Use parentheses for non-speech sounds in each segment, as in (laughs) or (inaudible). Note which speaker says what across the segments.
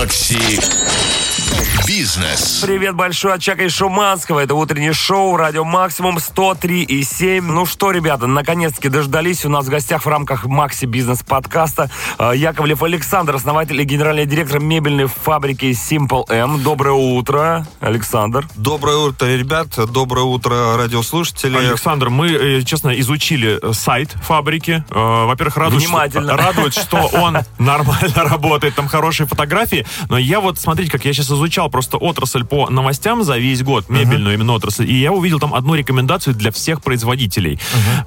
Speaker 1: Макси Бизнес.
Speaker 2: Привет большой от Чака и Шуманского. Это утреннее шоу «Радио Максимум» 103,7. Ну что, ребята, наконец-таки дождались. У нас в гостях в рамках Макси Бизнес подкаста э, Яковлев Александр, основатель и генеральный директор мебельной фабрики Simple M. Доброе утро, Александр.
Speaker 3: Доброе утро, ребят. Доброе утро, радиослушатели.
Speaker 4: Александр, мы, э, честно, изучили сайт фабрики. Э, Во-первых, радует,
Speaker 2: Внимательно.
Speaker 4: что, радует, что он нормально (laughs) работает, там хорошие фотографии. Но я вот, смотрите, как я сейчас изучал просто отрасль по новостям за весь год, мебельную именно отрасль, и я увидел там одну рекомендацию для всех производителей.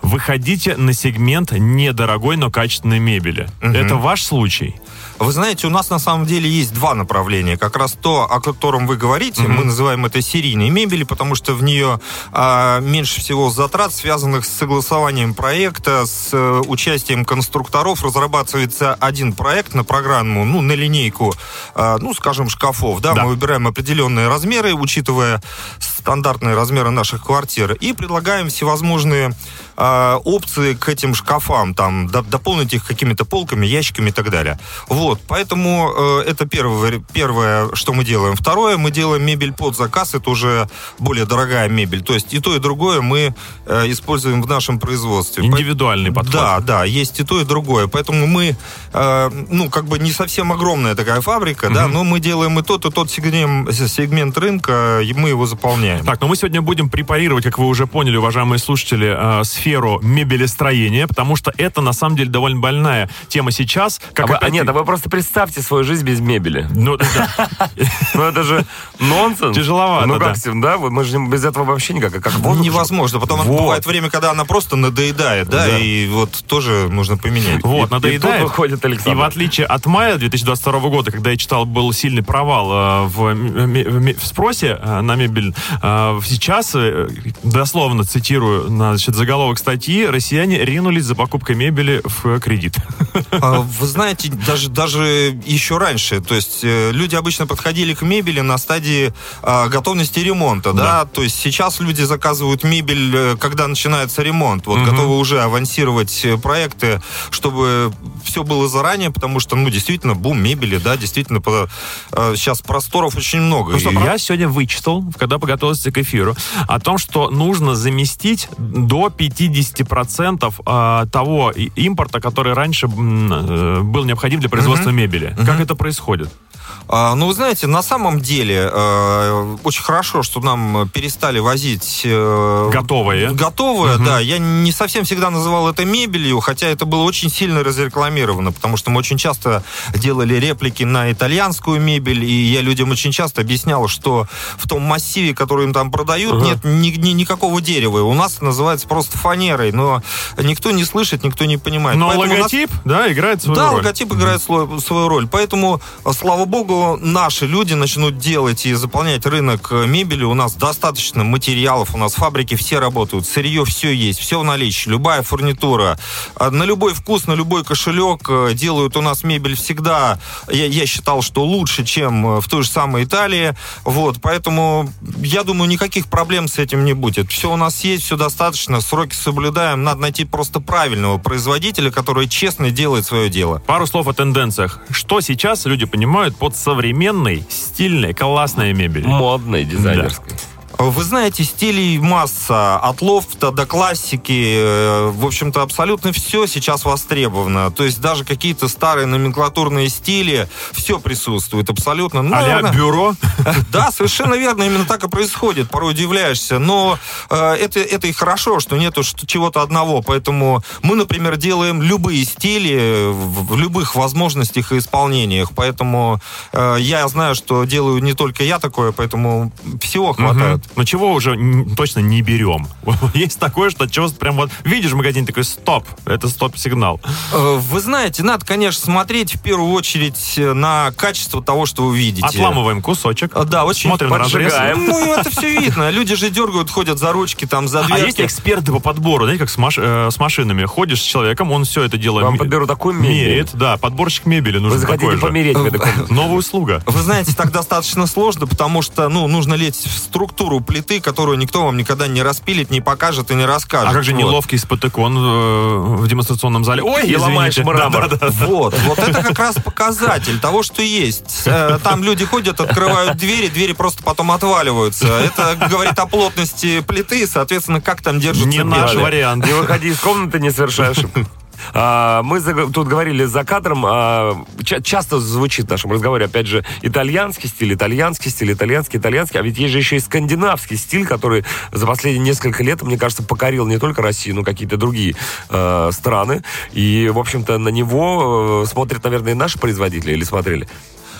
Speaker 4: Выходите на сегмент недорогой, но качественной мебели. Это ваш случай?
Speaker 3: Вы знаете, у нас на самом деле есть два направления. Как раз то, о котором вы говорите, мы называем это серийной мебели, потому что в нее а, меньше всего затрат, связанных с согласованием проекта, с э, участием конструкторов. Разрабатывается один проект на программу, ну, на линейку, а, ну, скажем, шкафов. Да,
Speaker 4: Да.
Speaker 3: Мы выбираем определенные размеры, учитывая стандартные размеры наших квартир, и предлагаем всевозможные а, опции к этим шкафам, там, до- дополнить их какими-то полками, ящиками и так далее. Вот, поэтому э, это первое, первое, что мы делаем. Второе, мы делаем мебель под заказ, это уже более дорогая мебель. То есть и то, и другое мы э, используем в нашем производстве.
Speaker 4: Индивидуальный подход.
Speaker 3: Да, да, есть и то, и другое. Поэтому мы, э, ну, как бы не совсем огромная такая фабрика, да, но мы делаем и тот, и тот сегмент, сегмент рынка, и мы его заполняем.
Speaker 4: Так, но мы сегодня будем препарировать, как вы уже поняли, уважаемые слушатели, э, сферу мебелестроения, потому что это, на самом деле, довольно больная тема сейчас. Как
Speaker 2: А вы- а
Speaker 4: опять-
Speaker 2: нет, а вы просто представьте свою жизнь без мебели.
Speaker 4: Ну, да. (laughs)
Speaker 2: Ну это же нонсенс.
Speaker 4: Тяжеловато,
Speaker 2: Ну как,
Speaker 4: да.
Speaker 2: Мы же без этого вообще никак. Как
Speaker 3: Невозможно. Потом бывает время, когда она просто надоедает, да, и вот тоже нужно поменять.
Speaker 4: Вот, надоедает.
Speaker 2: и тут выходит Александр.
Speaker 4: И в отличие от мая 2022 года, когда я читал, был сильный провал э, в, м- в спросе э, на мебель, э, сейчас, э, дословно цитирую, значит, заголовок статьи, россияне ринулись за покупкой мебели в кредит.
Speaker 3: А, Вы знаете, даже, даже еще раньше, то есть э, люди обычно подходили к мебели на стадии а, готовности ремонта, да? то есть сейчас люди заказывают мебель, э, когда начинается ремонт, вот готовы уже авансировать э, проекты, чтобы все было заранее, потому что, ну, действительно, бум мебели, да, действительно, по- сейчас просторов очень много.
Speaker 4: Ну что, я сегодня вычитал, когда подготовился к эфиру, о том, что нужно заместить до 50% а, того импорта, который раньше э, был необходим для производства мебели. Как это происходит?
Speaker 3: А, ну, вы знаете, на самом деле э, очень хорошо, что нам перестали возить... э,
Speaker 4: Готовые.
Speaker 3: Готовое, да. Я не совсем всегда называл это мебелью, хотя это было очень сильно разрекламировано, потому что мы очень часто делали реплики на итальянскую мебель, и я людям очень часто объяснял, что в том массиве, который им там продают,
Speaker 2: Ага.
Speaker 3: нет ни- ни- никакого дерева. У нас это называется просто фанерой, но никто не слышит, никто не понимает.
Speaker 4: Но
Speaker 3: Поэтому у нас-
Speaker 4: логотип, да, играет свою
Speaker 3: да,
Speaker 4: роль.
Speaker 3: логотип играет свою роль. Поэтому, э, слава богу, наши люди начнут делать и заполнять рынок э, мебели. У нас достаточно материалов, у нас фабрики все работают, сырье все есть, все в наличии, любая фурнитура. А На любой вкус, на любой кошелек э, делают у нас мебель всегда. Я, я считал, что лучше, чем э, в той же самой Италии. Вот, поэтому я думаю, никаких проблем с этим не будет. Все у нас есть, все достаточно, сроки соблюдаем. Надо найти просто правильного производителя, который честно делает свое дело.
Speaker 4: Пару слов о тенденциях. Что сейчас люди понимают под современной, стильной, классной мебелью?
Speaker 2: Модной, дизайнерской.
Speaker 3: Вы знаете, стилей масса, от лофта до классики, э, в общем-то, абсолютно все сейчас востребовано. То есть даже какие-то старые номенклатурные стили, все присутствует абсолютно. Ну,
Speaker 4: А-ля
Speaker 3: наверное,
Speaker 4: бюро? (laughs)
Speaker 3: Да, совершенно верно, именно так и происходит. Порой удивляешься, но э, это, это и хорошо, что нету чего-то одного. Поэтому мы, например, делаем любые стили в, в любых возможностях и исполнениях. Поэтому э, я знаю, что делаю не только я такое, поэтому всего хватает.
Speaker 4: Но чего уже точно не берем? (laughs) Есть такое, что чего прям вот видишь в магазине такой стоп, это стоп-сигнал.
Speaker 3: Э, Вы знаете, надо, конечно, смотреть в первую очередь э, на качество того, что вы видите.
Speaker 4: Отламываем кусочек,
Speaker 3: А, Да, очень
Speaker 4: смотрим на разрез.
Speaker 2: поджигаем.
Speaker 3: Ну, это все видно. Люди же дергают, ходят за ручки, там, за
Speaker 4: А
Speaker 3: дверки.
Speaker 4: есть эксперты по подбору, знаете, как с, маш- э, с машинами. Ходишь с человеком, он все это дело
Speaker 2: Вам подберу такую мебель.
Speaker 4: меряет. Да, подборщик мебели нужен
Speaker 2: Вы захотите
Speaker 4: же.
Speaker 2: помереть в этой комнате?
Speaker 4: Новая услуга.
Speaker 3: Вы знаете, так достаточно сложно, потому что, ну, нужно лезть в структуру текстуру плиты, которую никто вам никогда не распилит, не покажет и не расскажет.
Speaker 4: А как же
Speaker 3: Вот.
Speaker 4: неловкий спотыкон э, в демонстрационном зале? Ой,
Speaker 2: И ломаешь мрамор.
Speaker 4: Да, да, да.
Speaker 3: Вот, вот это как раз показатель того, что есть. Э, Там люди ходят, открывают двери, двери просто потом отваливаются. Это говорит о плотности плиты, соответственно, как там держится
Speaker 4: Не наш вариант.
Speaker 2: Не выходи из комнаты, не. А, мы за- тут говорили за кадром, а, ча- часто звучит в нашем разговоре, опять же, итальянский стиль, итальянский стиль, итальянский, итальянский, а ведь есть же еще и скандинавский стиль, который за последние несколько лет, мне кажется, покорил не только Россию, но какие-то другие э, страны. И, в общем-то, на него э, смотрят, наверное, и наши производители или смотрели.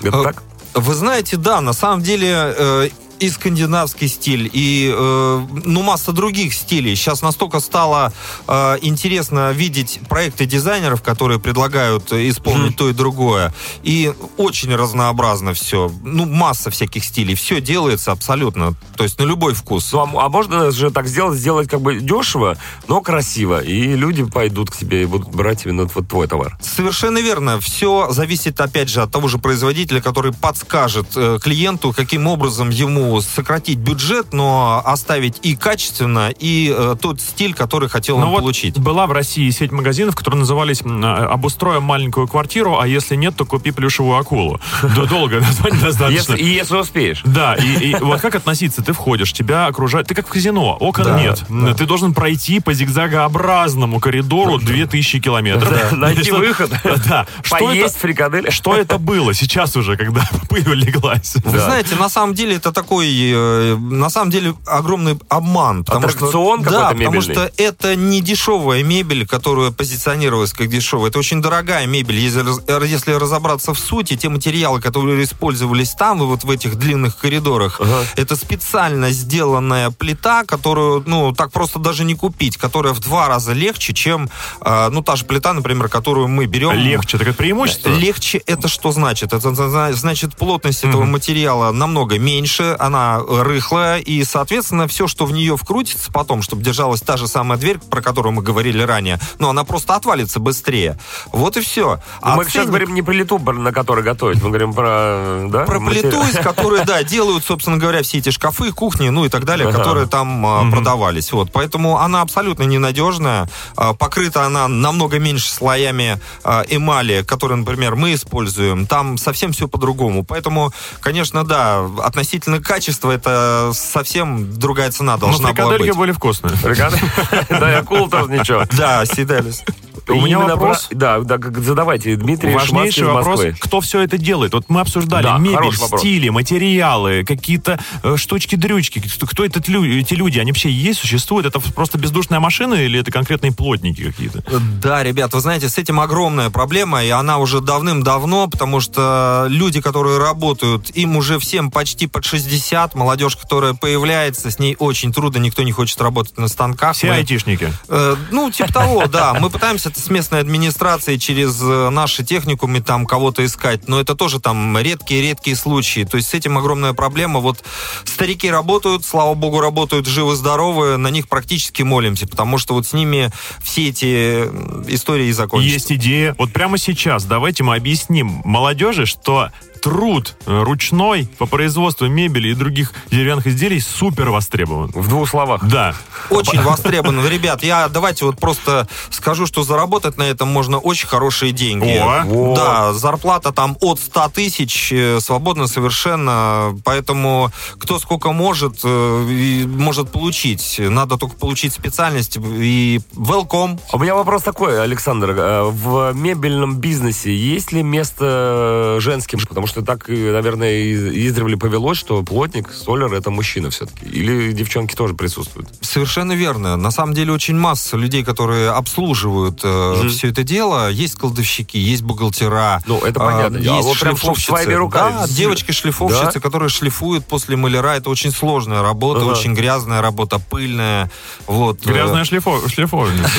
Speaker 2: Это
Speaker 3: Э,
Speaker 2: так?
Speaker 3: Вы знаете, да, на самом деле э, и скандинавский стиль, и э, ну масса других стилей. Сейчас настолько стало э, интересно видеть проекты дизайнеров, которые предлагают исполнить то и другое. И очень разнообразно все. Ну, масса всяких стилей. Все делается абсолютно. То есть на любой вкус.
Speaker 2: Ну, а, а можно же так сделать, сделать как бы дешево, но красиво, и люди пойдут к тебе и будут брать именно вот твой товар.
Speaker 3: Совершенно верно. Все зависит, опять же, от того же производителя, который подскажет э, клиенту, каким образом ему сократить бюджет, но оставить и качественно, и э, тот стиль, который хотел
Speaker 4: Ну
Speaker 3: он
Speaker 4: вот
Speaker 3: получить.
Speaker 4: была в России сеть магазинов, которые назывались а, «Обустроим маленькую квартиру, а если нет, то купи плюшевую акулу». (laughs) Да, Долгое название достаточно.
Speaker 2: И если успеешь.
Speaker 4: Да, и, вот как относиться? Ты входишь, тебя окружают... Ты как в казино, окон нет. Ты должен пройти по зигзагообразному коридору 2000 километров. (laughs)
Speaker 2: Найти выход. (laughs)
Speaker 4: Да. Что
Speaker 2: Поесть фрикадели.
Speaker 4: что это было сейчас уже, когда пыль леглась?
Speaker 3: Вы знаете, на самом деле это такой, э, на самом деле огромный обман. Потому
Speaker 2: Аттракцион
Speaker 3: что, Да, потому
Speaker 2: мебельный.
Speaker 3: что это не дешевая мебель, которая позиционировалась как дешевая. Это очень дорогая мебель. Если, если разобраться в сути, те материалы, которые использовались там, вот в этих длинных коридорах, это специально сделанная плита, которую, ну, так просто даже не купить, которая в два раза легче, чем, э, ну, та же плита, например, которую мы берем.
Speaker 4: Легче, так это преимущество?
Speaker 3: Легче это что значит? Это зна- значит плотность этого материала намного меньше, она рыхлая, и, соответственно, все, что в нее вкрутится потом, чтобы держалась та же самая дверь, про которую мы говорили ранее, ну, она просто отвалится быстрее. Вот и все.
Speaker 2: Но мы сейчас говорим не про литу, на которой готовить, мы говорим про... Да,
Speaker 3: про плиту, из (laughs) которой, да, делают, собственно говоря, все эти шкафы, кухни, ну и так далее,
Speaker 2: Ага.
Speaker 3: которые там а, продавались. Вот, поэтому она абсолютно ненадежная. А, покрыта она намного меньше слоями а, эмали, которые, например, мы используем. Там совсем все по-другому. Поэтому, конечно, да, относительно качества это совсем другая цена
Speaker 4: Но
Speaker 3: должна была быть.
Speaker 4: были вкусные. (laughs)
Speaker 2: Да, и акула тоже ничего.
Speaker 3: Да, съедались.
Speaker 4: У меня вопрос.
Speaker 2: про- Да, да, задавайте. Дмитрий
Speaker 4: Важнейший вопрос, кто все это делает? Вот мы обсуждали
Speaker 2: Да,
Speaker 4: мебель, стили, материалы, какие-то э, штучки-дрючки. Кто, кто этот лю- эти люди? Они вообще есть, существуют? Это просто бездушная машина или это конкретные плотники какие-то?
Speaker 3: Да, ребят, вы знаете, с этим огромная проблема, и она уже давным-давно, потому что люди, которые работают, им уже всем почти под 60, молодежь, которая появляется, с ней очень трудно, никто не хочет работать на станках.
Speaker 4: Все
Speaker 3: Мы-
Speaker 4: айтишники.
Speaker 3: Э, ну, типа того, да. Мы пытаемся с местной администрацией через э, наши техникумы там кого-то искать, но это тоже там редкие-редкие случаи. То есть с этим огромная проблема. Вот старики работают, слава богу, работают живы-здоровы, на них практически молимся, потому что вот с ними все эти истории и закончатся.
Speaker 4: Есть идея. Вот прямо сейчас давайте мы объясним молодежи, что труд э, ручной по производству мебели и других деревянных изделий супер востребован.
Speaker 2: В двух словах.
Speaker 4: Да.
Speaker 3: Очень востребован. (laughs) Ребят, я давайте вот просто скажу, что заработать на этом можно очень хорошие деньги.
Speaker 4: О.
Speaker 3: Да, зарплата там от 100 тысяч, э, свободно совершенно, поэтому кто сколько может, э, может получить. Надо только получить специальность и welcome.
Speaker 2: У меня вопрос такой, Александр. В мебельном бизнесе есть ли место женским? Потому что так, э, наверное, из- издревле повелось, что плотник, столяр — это мужчина все-таки. Или девчонки тоже присутствуют?
Speaker 3: Совершенно верно. На самом деле очень масса людей, которые обслуживают э, все это дело. Есть кладовщики, есть бухгалтера.
Speaker 2: Ну, это
Speaker 3: а,
Speaker 2: понятно. А
Speaker 3: Есть
Speaker 2: вот прям
Speaker 3: шлифовщицы.
Speaker 2: своими руками.
Speaker 3: Да, девочки-шлифовщицы,
Speaker 2: Да.
Speaker 3: которые шлифуют после маляра. Это очень сложная работа,
Speaker 2: Ага.
Speaker 3: очень грязная работа, пыльная. Вот. э,
Speaker 4: Грязная шлифо- шлифовница. (laughs)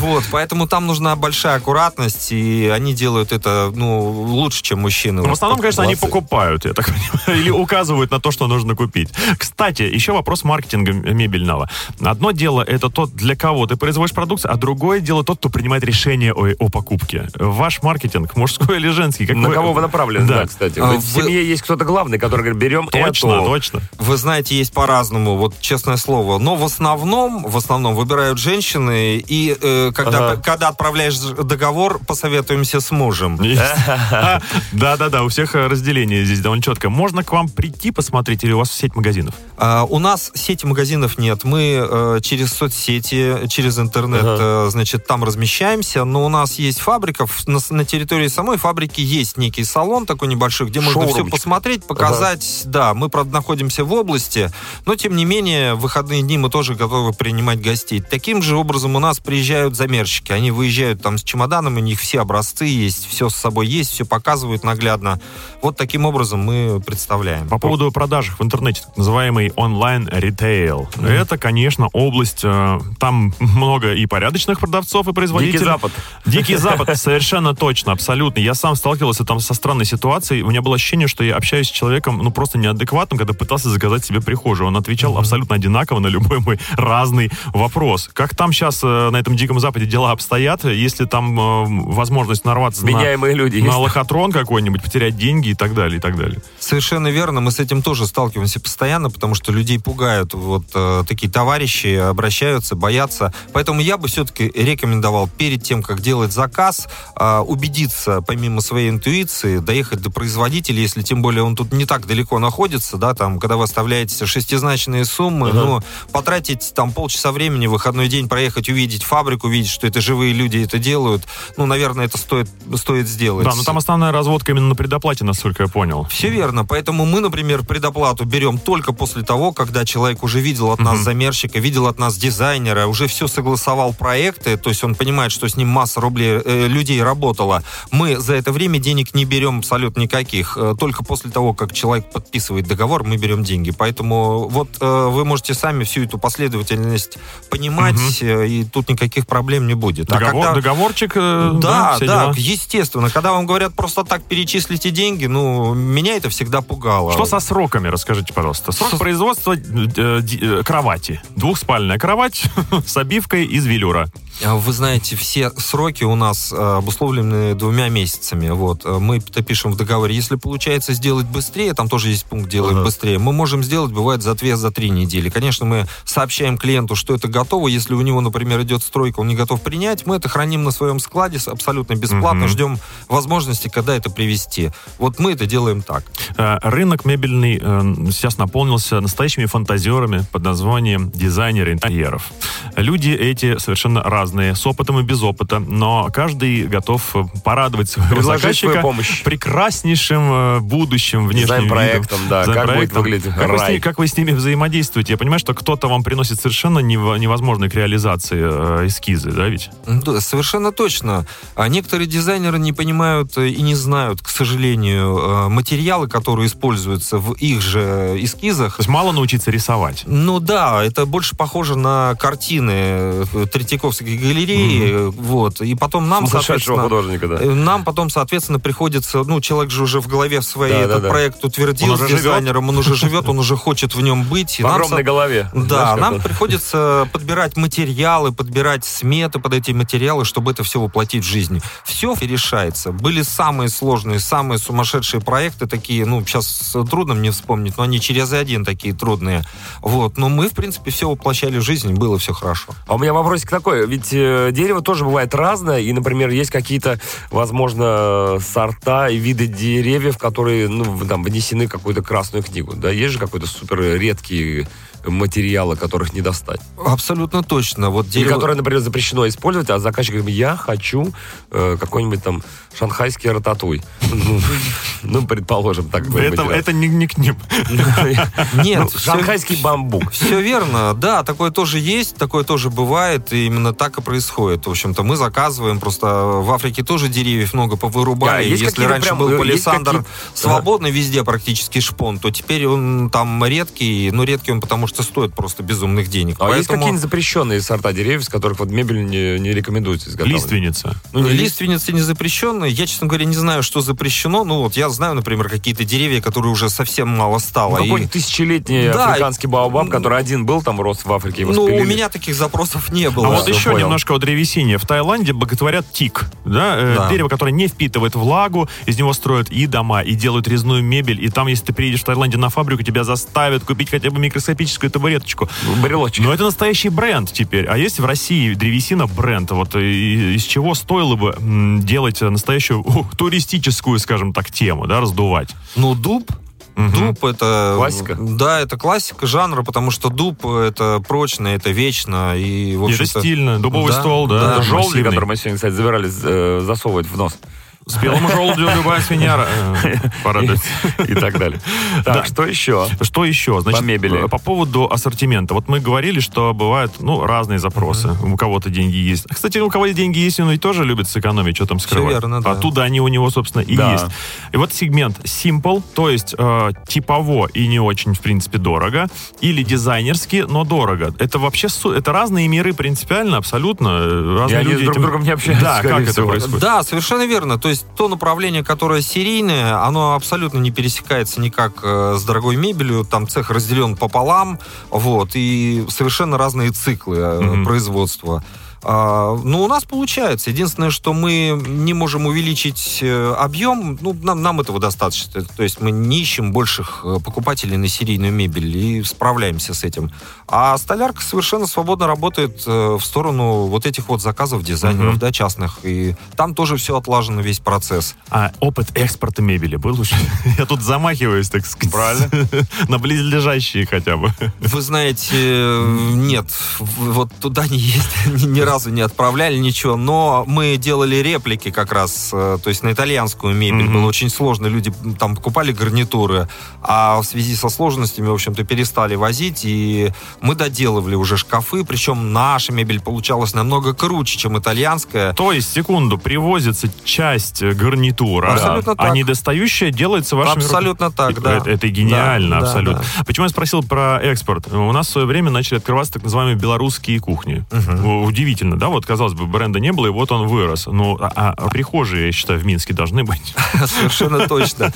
Speaker 3: Вот, поэтому там нужна большая аккуратность, и они они делают это, ну, лучше, чем мужчины.
Speaker 4: Ну, в основном, конечно, они покупают, я так (laughs) понимаю, или указывают на то, что нужно купить. Кстати, еще вопрос маркетинга мебельного. Одно дело это тот, для кого ты производишь продукцию, а другое дело тот, кто принимает решение о, о покупке. Ваш маркетинг, мужской или женский?
Speaker 2: На кого вы направлены, да, кстати.
Speaker 3: А
Speaker 2: В
Speaker 3: вы-
Speaker 2: семье есть кто-то главный, который говорит, берем
Speaker 4: Точно,
Speaker 2: эту.
Speaker 4: точно.
Speaker 3: Вы знаете, есть по-разному, вот честное слово. Но в основном, в основном выбирают женщины, и э, когда,
Speaker 2: Ага.
Speaker 3: когда отправляешь договор, посоветуемся с мужем. (laughs)
Speaker 4: Да-да-да, у всех э, разделение здесь довольно четко. Можно к вам прийти посмотреть или у вас сеть магазинов?
Speaker 3: А, у нас сети магазинов нет. Мы э, через соцсети, через интернет, э, значит, там размещаемся. Но у нас есть фабрика. На, территории самой фабрики есть некий салон такой небольшой, где можно все посмотреть, показать. Да, мы, правда, находимся в области, но, тем не менее, в выходные дни мы тоже готовы принимать гостей. Таким же образом у нас приезжают замерщики. Они выезжают там с чемоданом, у них все образцы есть, все с собой есть, все показывают наглядно. Вот таким образом мы представляем.
Speaker 4: По поводу продаж в интернете, так называемый онлайн-ритейл. Это, конечно, область, э, там много и порядочных продавцов, и производителей.
Speaker 2: Дикий Запад.
Speaker 4: Дикий Запад, совершенно точно, абсолютно. Я сам сталкивался там со странной ситуацией. У меня было ощущение, что я общаюсь с человеком, ну, просто неадекватным, когда пытался заказать себе прихожую. Он отвечал абсолютно одинаково на любой мой разный вопрос. Как там сейчас на этом Диком Западе дела обстоят? Если там э, возможность нарваться на,
Speaker 2: Меняемые люди
Speaker 4: на
Speaker 2: есть.
Speaker 4: лохотрон какой-нибудь, потерять деньги и так далее, и так далее.
Speaker 3: Совершенно верно. Мы с этим тоже сталкиваемся постоянно, потому что людей пугают вот э, такие товарищи, обращаются, боятся. Поэтому я бы все-таки рекомендовал перед тем, как делать заказ, э, убедиться, помимо своей интуиции, доехать до производителя, если тем более он тут не так далеко находится, да, там, когда вы оставляете шестизначные суммы,
Speaker 2: Ага.
Speaker 3: ну, потратить там полчаса времени, выходной день проехать, увидеть фабрику, увидеть, что это живые люди это делают, ну, наверное, это стоит, стоит сделать.
Speaker 4: Да, но там основная разводка именно на предоплате, насколько я понял.
Speaker 3: Все верно. Поэтому мы, например, предоплату берем только после того, когда человек уже видел от нас
Speaker 4: Мгм.
Speaker 3: замерщика, видел от нас дизайнера, уже все согласовал проекты, то есть он понимает, что с ним масса рублей, э, людей работала. Мы за это время денег не берем абсолютно никаких. Э, Только после того, как человек подписывает договор, мы берем деньги. Поэтому вот э, вы можете сами всю эту последовательность понимать, э, и тут никаких проблем не будет. А
Speaker 4: Договор,
Speaker 3: когда-
Speaker 4: договорчик, э,
Speaker 3: да, да,
Speaker 4: дела.
Speaker 3: Естественно. Когда вам говорят просто так перечислите деньги, ну, меня это всегда пугало.
Speaker 4: Что со сроками, расскажите, пожалуйста. Срок
Speaker 3: Со-
Speaker 4: производства э, э, кровати. Двухспальная кровать (laughs) с обивкой из велюра.
Speaker 3: А Вы знаете, все сроки у нас э, обусловлены двумя месяцами. Вот. Э, Мы это пишем в договоре. Если получается сделать быстрее, там тоже есть пункт «делаем
Speaker 2: Ага.
Speaker 3: быстрее», мы можем сделать, бывает, за две, за три недели. Конечно, мы сообщаем клиенту, что это готово. Если у него, например, идет стройка, он не готов принять, мы это храним на своем складе абсолютно бесплатно,
Speaker 4: Мгм.
Speaker 3: ждем возможности, когда это привезти. Вот мы это делаем так.
Speaker 4: Э, Рынок мебельный э, сейчас наполнился настоящими фантазерами под названием дизайнеры интерьеров. Люди эти совершенно разные, с опытом и без опыта, но каждый готов э, порадовать своего
Speaker 2: Предложить
Speaker 4: заказчика
Speaker 2: помощь.
Speaker 4: прекраснейшим будущим внешним
Speaker 2: Дизайн-проектом,
Speaker 4: видом.
Speaker 2: да, как будет выглядеть
Speaker 4: как вы, с
Speaker 2: рай.
Speaker 4: ними, как вы с ними взаимодействуете? Я понимаю, что кто-то вам приносит совершенно нево- невозможные к реализации эскизы, да ведь?
Speaker 3: Да, совершенно точно. А некоторые дизайнеры не понимают э, и не знают, к сожалению, э, материалы, которые используются в их же эскизах.
Speaker 4: То есть мало научиться рисовать.
Speaker 3: Ну да, это больше похоже на картины э, Третьяковской галереи, э, вот. И потом нам, соответственно,
Speaker 2: художника, да.
Speaker 3: нам потом, соответственно, приходится, ну, человек же уже в голове в своей
Speaker 2: Да, да,
Speaker 3: этот
Speaker 2: да.
Speaker 3: проект утвердил
Speaker 4: Он
Speaker 3: с
Speaker 4: уже живет.
Speaker 3: дизайнером, он уже живет, он уже хочет в нем быть.
Speaker 2: В
Speaker 3: нам,
Speaker 2: огромной
Speaker 3: со-
Speaker 2: голове.
Speaker 3: да,
Speaker 2: Знаешь,
Speaker 3: нам
Speaker 2: он?
Speaker 3: приходится подбирать материалы, подбирать сметы под эти материалы, чтобы это все воплотить в жизнь. Все решается. Были самые сложные, самые сумасшедшие проекты такие, ну, сейчас трудно мне вспомнить, но они через один такие трудные. Вот. Но мы, в принципе, все воплощали в жизнь, было все хорошо.
Speaker 2: А у меня вопросик такой, ведь э, дерево тоже бывает разное, и, например, есть какие-то, возможно, сорта и виды деревьев, которые, ну, там, внесены в какую-то красную книгу, да? Есть же какой-то супер редкие материалы, которых не достать.
Speaker 3: Абсолютно точно. Вот
Speaker 2: Или
Speaker 3: дерево...
Speaker 2: которые, например, запрещено использовать, а заказчик говорит, я хочу э, какой-нибудь там шанхайский рататуй. Ну, Ну, предположим, так.
Speaker 4: Это не, не к ним. (laughs)
Speaker 3: Нет,
Speaker 2: Ну, Шанхайский бамбук.
Speaker 3: Все верно, да, такое тоже есть, такое тоже бывает, и именно так и происходит. В общем-то, мы заказываем, просто в Африке тоже деревьев много повырубали. Если раньше был
Speaker 2: э,
Speaker 3: палисандр свободный везде практически шпон, то теперь он там редкий, ну редкий он потому что что стоят просто безумных денег.
Speaker 2: А есть
Speaker 3: Поэтому-
Speaker 2: какие-нибудь запрещенные сорта деревьев, из которых вот мебель не, не рекомендуется изготавливать?
Speaker 4: Лиственница.
Speaker 3: Ну,
Speaker 2: Ну,
Speaker 3: лиственницы не запрещенные. Я, честно говоря, не знаю, что запрещено. Ну, вот я знаю, например, какие-то деревья, которые уже совсем мало стало.
Speaker 2: Ну,
Speaker 3: И-
Speaker 2: Какой-нибудь тысячелетний
Speaker 3: Да,
Speaker 2: африканский баобаб, который один был, там рос в Африке, его
Speaker 3: Ну, у
Speaker 2: спилили.
Speaker 3: меня таких запросов не было.
Speaker 4: А вот еще
Speaker 2: понял.
Speaker 4: немножко о древесине. В Таиланде боготворят тик. Да? э,
Speaker 3: Да.
Speaker 4: Дерево, которое не впитывает влагу, из него строят и дома, и делают резную мебель. И там, если ты приедешь в Таиланде на фабрику, тебя заставят купить хотя бы микроскопическую табуреточку.
Speaker 2: Брелочек.
Speaker 4: Но это настоящий бренд теперь. А есть в России древесина бренд? Вот и- из чего стоило бы делать настоящую (laughs) ух, туристическую, скажем так, тему, да, раздувать?
Speaker 3: Ну, дуб. Дуб это...
Speaker 2: Классика?
Speaker 3: Да, это классика жанра, потому что дуб это прочно, это вечно. И, в
Speaker 4: это
Speaker 3: общем-то,
Speaker 4: стильно. Дубовый
Speaker 3: да,
Speaker 4: ствол, да.
Speaker 3: да.
Speaker 2: Это желуди,
Speaker 4: массивный.
Speaker 2: которые мы сегодня, кстати, забирались э, засовывать в нос.
Speaker 4: Спелому желудю любая свинья э, порадует. (laughs)
Speaker 2: И так далее. Так, что еще?
Speaker 4: Что еще? Значит,
Speaker 2: По мебели.
Speaker 4: э, По поводу ассортимента. Вот мы говорили, что бывают ну, разные запросы. У кого-то деньги есть. Кстати, у кого деньги есть, он ведь тоже любит сэкономить, что там скрывать.
Speaker 3: верно, да.
Speaker 4: Оттуда они у него, собственно, и
Speaker 2: Да.
Speaker 4: есть. И вот сегмент simple, то есть э, типово и не очень, в принципе, дорого, или дизайнерски, но дорого. Это вообще это разные миры принципиально, абсолютно. Разные
Speaker 2: они
Speaker 4: люди
Speaker 2: друг с
Speaker 4: этим-
Speaker 2: другом не общаются,
Speaker 4: Да, как это происходит?
Speaker 3: Да, совершенно верно. То есть то направление, которое серийное, оно абсолютно не пересекается никак э, с дорогой мебелью. Там цех разделен пополам, вот, и совершенно разные циклы
Speaker 4: Мгм.
Speaker 3: производства. А, ну, у нас получается. Единственное, что мы не можем увеличить э, объем, ну, нам, нам этого достаточно. То есть мы не ищем больших э, покупателей на серийную мебель и справляемся с этим. А столярка совершенно свободно работает э, в сторону вот этих вот заказов дизайнеров,
Speaker 4: Мгм.
Speaker 3: да, частных. И там тоже все отлажено, весь процесс.
Speaker 4: А опыт экспорта мебели был уже? (laughs) Я тут замахиваюсь, так сказать.
Speaker 2: Правильно. (laughs)
Speaker 4: На близлежащие хотя бы.
Speaker 3: Вы знаете, нет, вот туда не ездили, (laughs) ни, разу не отправляли ничего, но мы делали реплики как раз, э, то есть на итальянскую мебель.
Speaker 4: Мгм.
Speaker 3: Было очень сложно, люди там покупали гарнитуры, а в связи со сложностями, в общем-то, перестали возить, и мы доделывали уже шкафы, причем наша мебель получалась намного круче, чем итальянская.
Speaker 4: То есть, секунду, привозится часть гарнитура,
Speaker 3: Абсолютно
Speaker 4: а
Speaker 3: так.
Speaker 4: недостающая делается вашими
Speaker 3: Абсолютно
Speaker 4: руками.
Speaker 3: так, да.
Speaker 4: Это, это гениально,
Speaker 3: Да, да,
Speaker 4: абсолютно.
Speaker 3: да.
Speaker 4: Почему я спросил про экспорт? У нас в свое время начали открываться так называемые белорусские кухни. У- Удивительно, да? Вот, казалось бы, бренда не было, и вот он вырос. Ну, а, а прихожие, я считаю, в Минске должны быть. (laughs)
Speaker 3: Совершенно точно.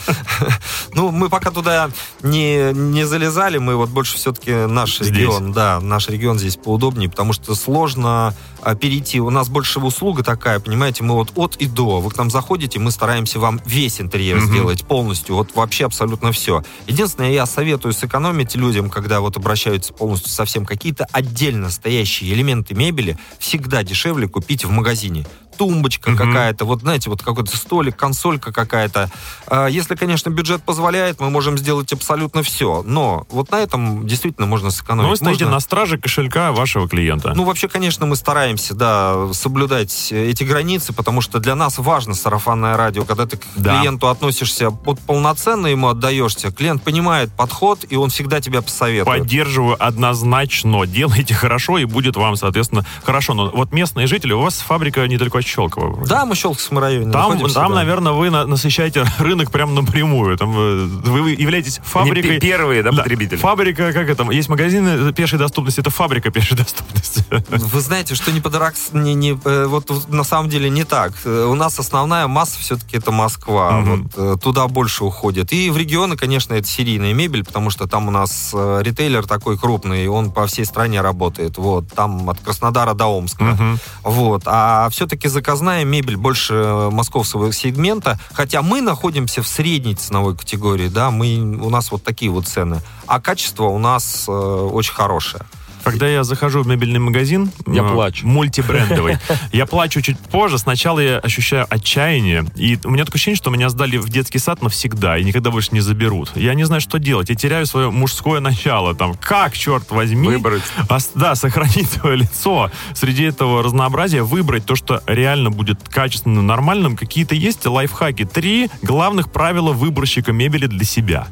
Speaker 3: Ну, мы пока туда не, не залезали, мы вот больше все-таки наш
Speaker 4: Здесь.
Speaker 3: регион, да, наш регион здесь поудобнее, потому что сложно перейти. У нас больше услуга такая, понимаете, мы вот от и до. Вы к нам заходите, мы стараемся вам весь интерьер
Speaker 4: Мгм.
Speaker 3: сделать полностью, вот вообще абсолютно все. Единственное, я советую сэкономить людям, когда вот обращаются полностью совсем какие-то отдельно стоящие элементы мебели, всегда дешевле купить в магазине. Тумбочка
Speaker 4: Мгм.
Speaker 3: какая-то, вот знаете, вот какой-то столик, консолька какая-то. А, Если, конечно, бюджет позволяет, мы можем сделать абсолютно все. Но вот на этом действительно можно сэкономить.
Speaker 4: Но вы стоите
Speaker 3: Можно-
Speaker 4: на страже кошелька вашего клиента.
Speaker 3: ну, вообще, конечно, мы стараемся, да, соблюдать э, эти границы, потому что для нас важно сарафанное радио. Когда ты к
Speaker 4: Да.
Speaker 3: клиенту относишься вот полноценно, ему отдаешься, клиент понимает подход, и он всегда тебя посоветует.
Speaker 4: Поддерживаю однозначно. Делайте хорошо, и будет вам, соответственно, хорошо. Но вот местные жители, у вас фабрика недалеко Щелково. вроде.
Speaker 3: Да, мы в Щелковском районе
Speaker 4: Там, там
Speaker 3: да.
Speaker 4: наверное, вы на- насыщаете (laughs) рынок прям напрямую. Там, э, вы являетесь
Speaker 2: Они
Speaker 4: фабрикой...
Speaker 2: пе- первые, да, потребители?
Speaker 4: Фабрика, как это, есть магазины пешей доступности, это фабрика пешей (laughs) доступности.
Speaker 3: Вы знаете, что не парадокс, не, не, э, вот на самом деле не так. Э, У нас основная масса все-таки это Москва.
Speaker 4: Мгм.
Speaker 3: Вот, туда больше уходит. И в регионы, конечно, это серийная мебель, потому что там у нас ритейлер такой крупный, он по всей стране работает. Вот, там от Краснодара до Омска.
Speaker 4: Мгм.
Speaker 3: Вот. А все-таки заказная мебель больше э, московского сегмента, хотя мы находимся в средней ценовой категории, да, мы, у нас вот такие вот цены. А качество у нас э, очень хорошее.
Speaker 4: Когда я захожу в мебельный магазин,
Speaker 2: Я
Speaker 4: э,
Speaker 2: плачу.
Speaker 4: мультибрендовый, (laughs) я плачу чуть позже. Сначала я ощущаю отчаяние, и у меня такое ощущение, что меня сдали в детский сад навсегда и никогда больше не заберут. Я не знаю, что делать. Я теряю свое мужское начало. Там, как, черт возьми,
Speaker 2: Выбрать.
Speaker 4: ос- да, сохранить (laughs) свое лицо среди этого разнообразия, выбрать то, что реально будет качественным, нормальным. Какие-то есть лайфхаки. Три главных правила выборщика мебели для себя.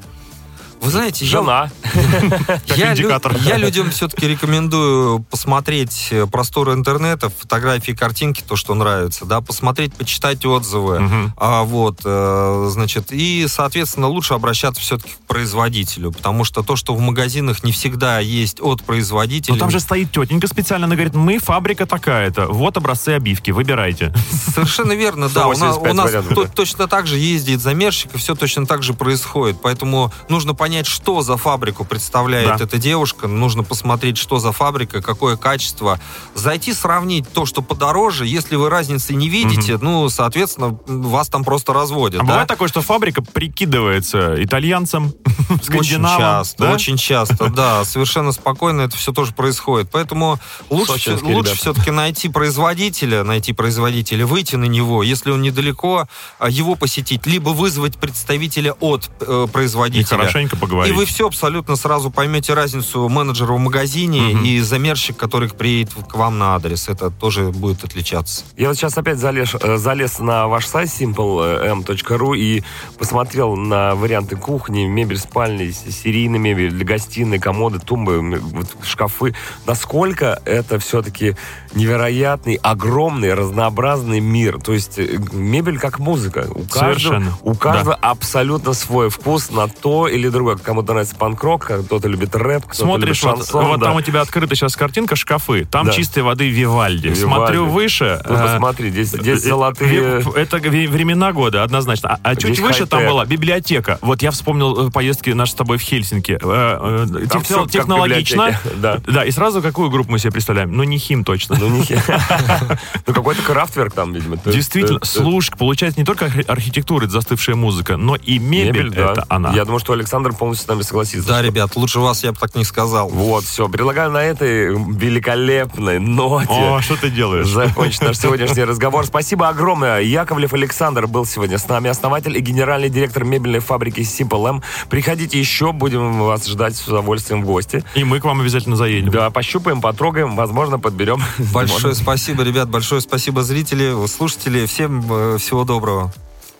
Speaker 3: Вы знаете,
Speaker 2: Жена. (laughs)
Speaker 3: Я,
Speaker 4: индикатор.
Speaker 3: я людям все-таки рекомендую посмотреть э, просторы интернета, фотографии, картинки, то, что нравится, да, посмотреть, почитать отзывы,
Speaker 4: Мгм.
Speaker 3: а, вот, э, значит, и, соответственно, лучше обращаться все-таки к производителю, потому что то, что в магазинах не всегда есть от производителя...
Speaker 4: Но там же стоит тетенька специально, она говорит, мы фабрика такая-то, вот образцы обивки, выбирайте.
Speaker 3: Совершенно верно, да. У нас,
Speaker 2: 185
Speaker 3: у нас точно так же ездит замерщик, и все точно так же происходит. Поэтому нужно понять, что за фабрику представляет
Speaker 4: Да.
Speaker 3: эта девушка. Нужно посмотреть, что за фабрика, какое качество. Зайти сравнить то, что подороже. Если вы разницы не видите, ну, соответственно, вас там просто разводят.
Speaker 4: А
Speaker 3: да?
Speaker 4: бывает такое, что фабрика прикидывается итальянцам, (laughs)
Speaker 3: Очень
Speaker 4: скандинавам.
Speaker 3: часто,
Speaker 4: да?
Speaker 3: очень часто, да, совершенно спокойно это все тоже происходит. Поэтому лучше, лучше все-таки найти производителя, найти производителя, выйти на него, если он недалеко, а, его посетить, либо вызвать представителя от э,
Speaker 4: И
Speaker 3: производителя.
Speaker 4: Хорошенько
Speaker 3: И
Speaker 4: поговорить.
Speaker 3: вы все абсолютно сразу поймете разницу менеджера в магазине
Speaker 4: Мгм.
Speaker 3: и замерщик, который приедет к вам на адрес. Это тоже будет отличаться.
Speaker 2: Я вот сейчас опять залез, э, залез на ваш сайт simplemem.ru и посмотрел на варианты кухни, мебель спальни, серийная мебель для гостиной, комоды, тумбы, шкафы. Насколько это все-таки невероятный, огромный, разнообразный мир. То есть э, мебель как музыка. У каждого,
Speaker 4: Совершенно.
Speaker 2: у каждого абсолютно свой вкус на то или другое. Кому-то нравится панк-рок, кто-то любит рэп, кто-то
Speaker 4: Смотришь,
Speaker 2: любит
Speaker 4: вот,
Speaker 2: шансон.
Speaker 4: вот
Speaker 2: да.
Speaker 4: там у тебя открыта сейчас картинка, шкафы. Там
Speaker 2: Да.
Speaker 4: чистой воды Вивальди.
Speaker 2: Вивальди.
Speaker 4: Смотрю выше.
Speaker 2: Ну,
Speaker 4: э,
Speaker 2: посмотри, здесь, здесь
Speaker 4: э,
Speaker 2: золотые...
Speaker 4: Это времена года, однозначно. А, а чуть выше там была библиотека. Вот я вспомнил э, поездки наши с тобой в Хельсинки. Э, э,
Speaker 2: Там
Speaker 4: техно-
Speaker 2: всё как в
Speaker 4: технологично. (laughs)
Speaker 2: да.
Speaker 4: Да, и сразу какую группу мы себе представляем? Ну, не хим точно.
Speaker 2: Ну, не- (laughs) ну, какой-то крафтверк там, видимо.
Speaker 4: Действительно,
Speaker 2: э,
Speaker 4: слушай, получается не только архи- архитектура, это застывшая музыка, но и мебель, это она.
Speaker 2: Я думаю, что Александр полностью с нами согласится.
Speaker 3: Да,
Speaker 2: что-
Speaker 3: ребят, лучше вас я бы так не сказал.
Speaker 2: Вот, все. Предлагаю на этой великолепной ноте
Speaker 4: О, что ты делаешь?
Speaker 2: закончить наш (laughs) сегодняшний разговор. Спасибо огромное. Яковлев Александр был сегодня с нами, основатель и генеральный директор мебельной фабрики Simple M. Приходите еще, будем вас ждать с удовольствием в гости.
Speaker 4: И мы к вам обязательно заедем.
Speaker 2: Да, пощупаем, потрогаем, возможно, подберем.
Speaker 3: Большое спасибо, ребят, большое спасибо, зрители, слушатели. Всем э, всего доброго.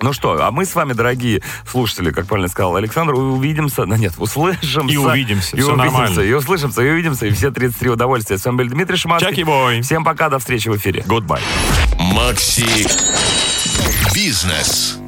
Speaker 2: Ну что, а мы с вами, дорогие слушатели, как правильно сказал Александр, увидимся, ну нет, услышимся.
Speaker 4: И увидимся,
Speaker 2: И
Speaker 4: всё
Speaker 2: увидимся,
Speaker 4: нормально.
Speaker 2: и услышимся, и увидимся, и все 33 удовольствия. С вами был Дмитрий Шиманский.
Speaker 4: Чаки-бой.
Speaker 2: Всем пока, до встречи в эфире.
Speaker 4: Goodbye.
Speaker 1: Макси Бизнес.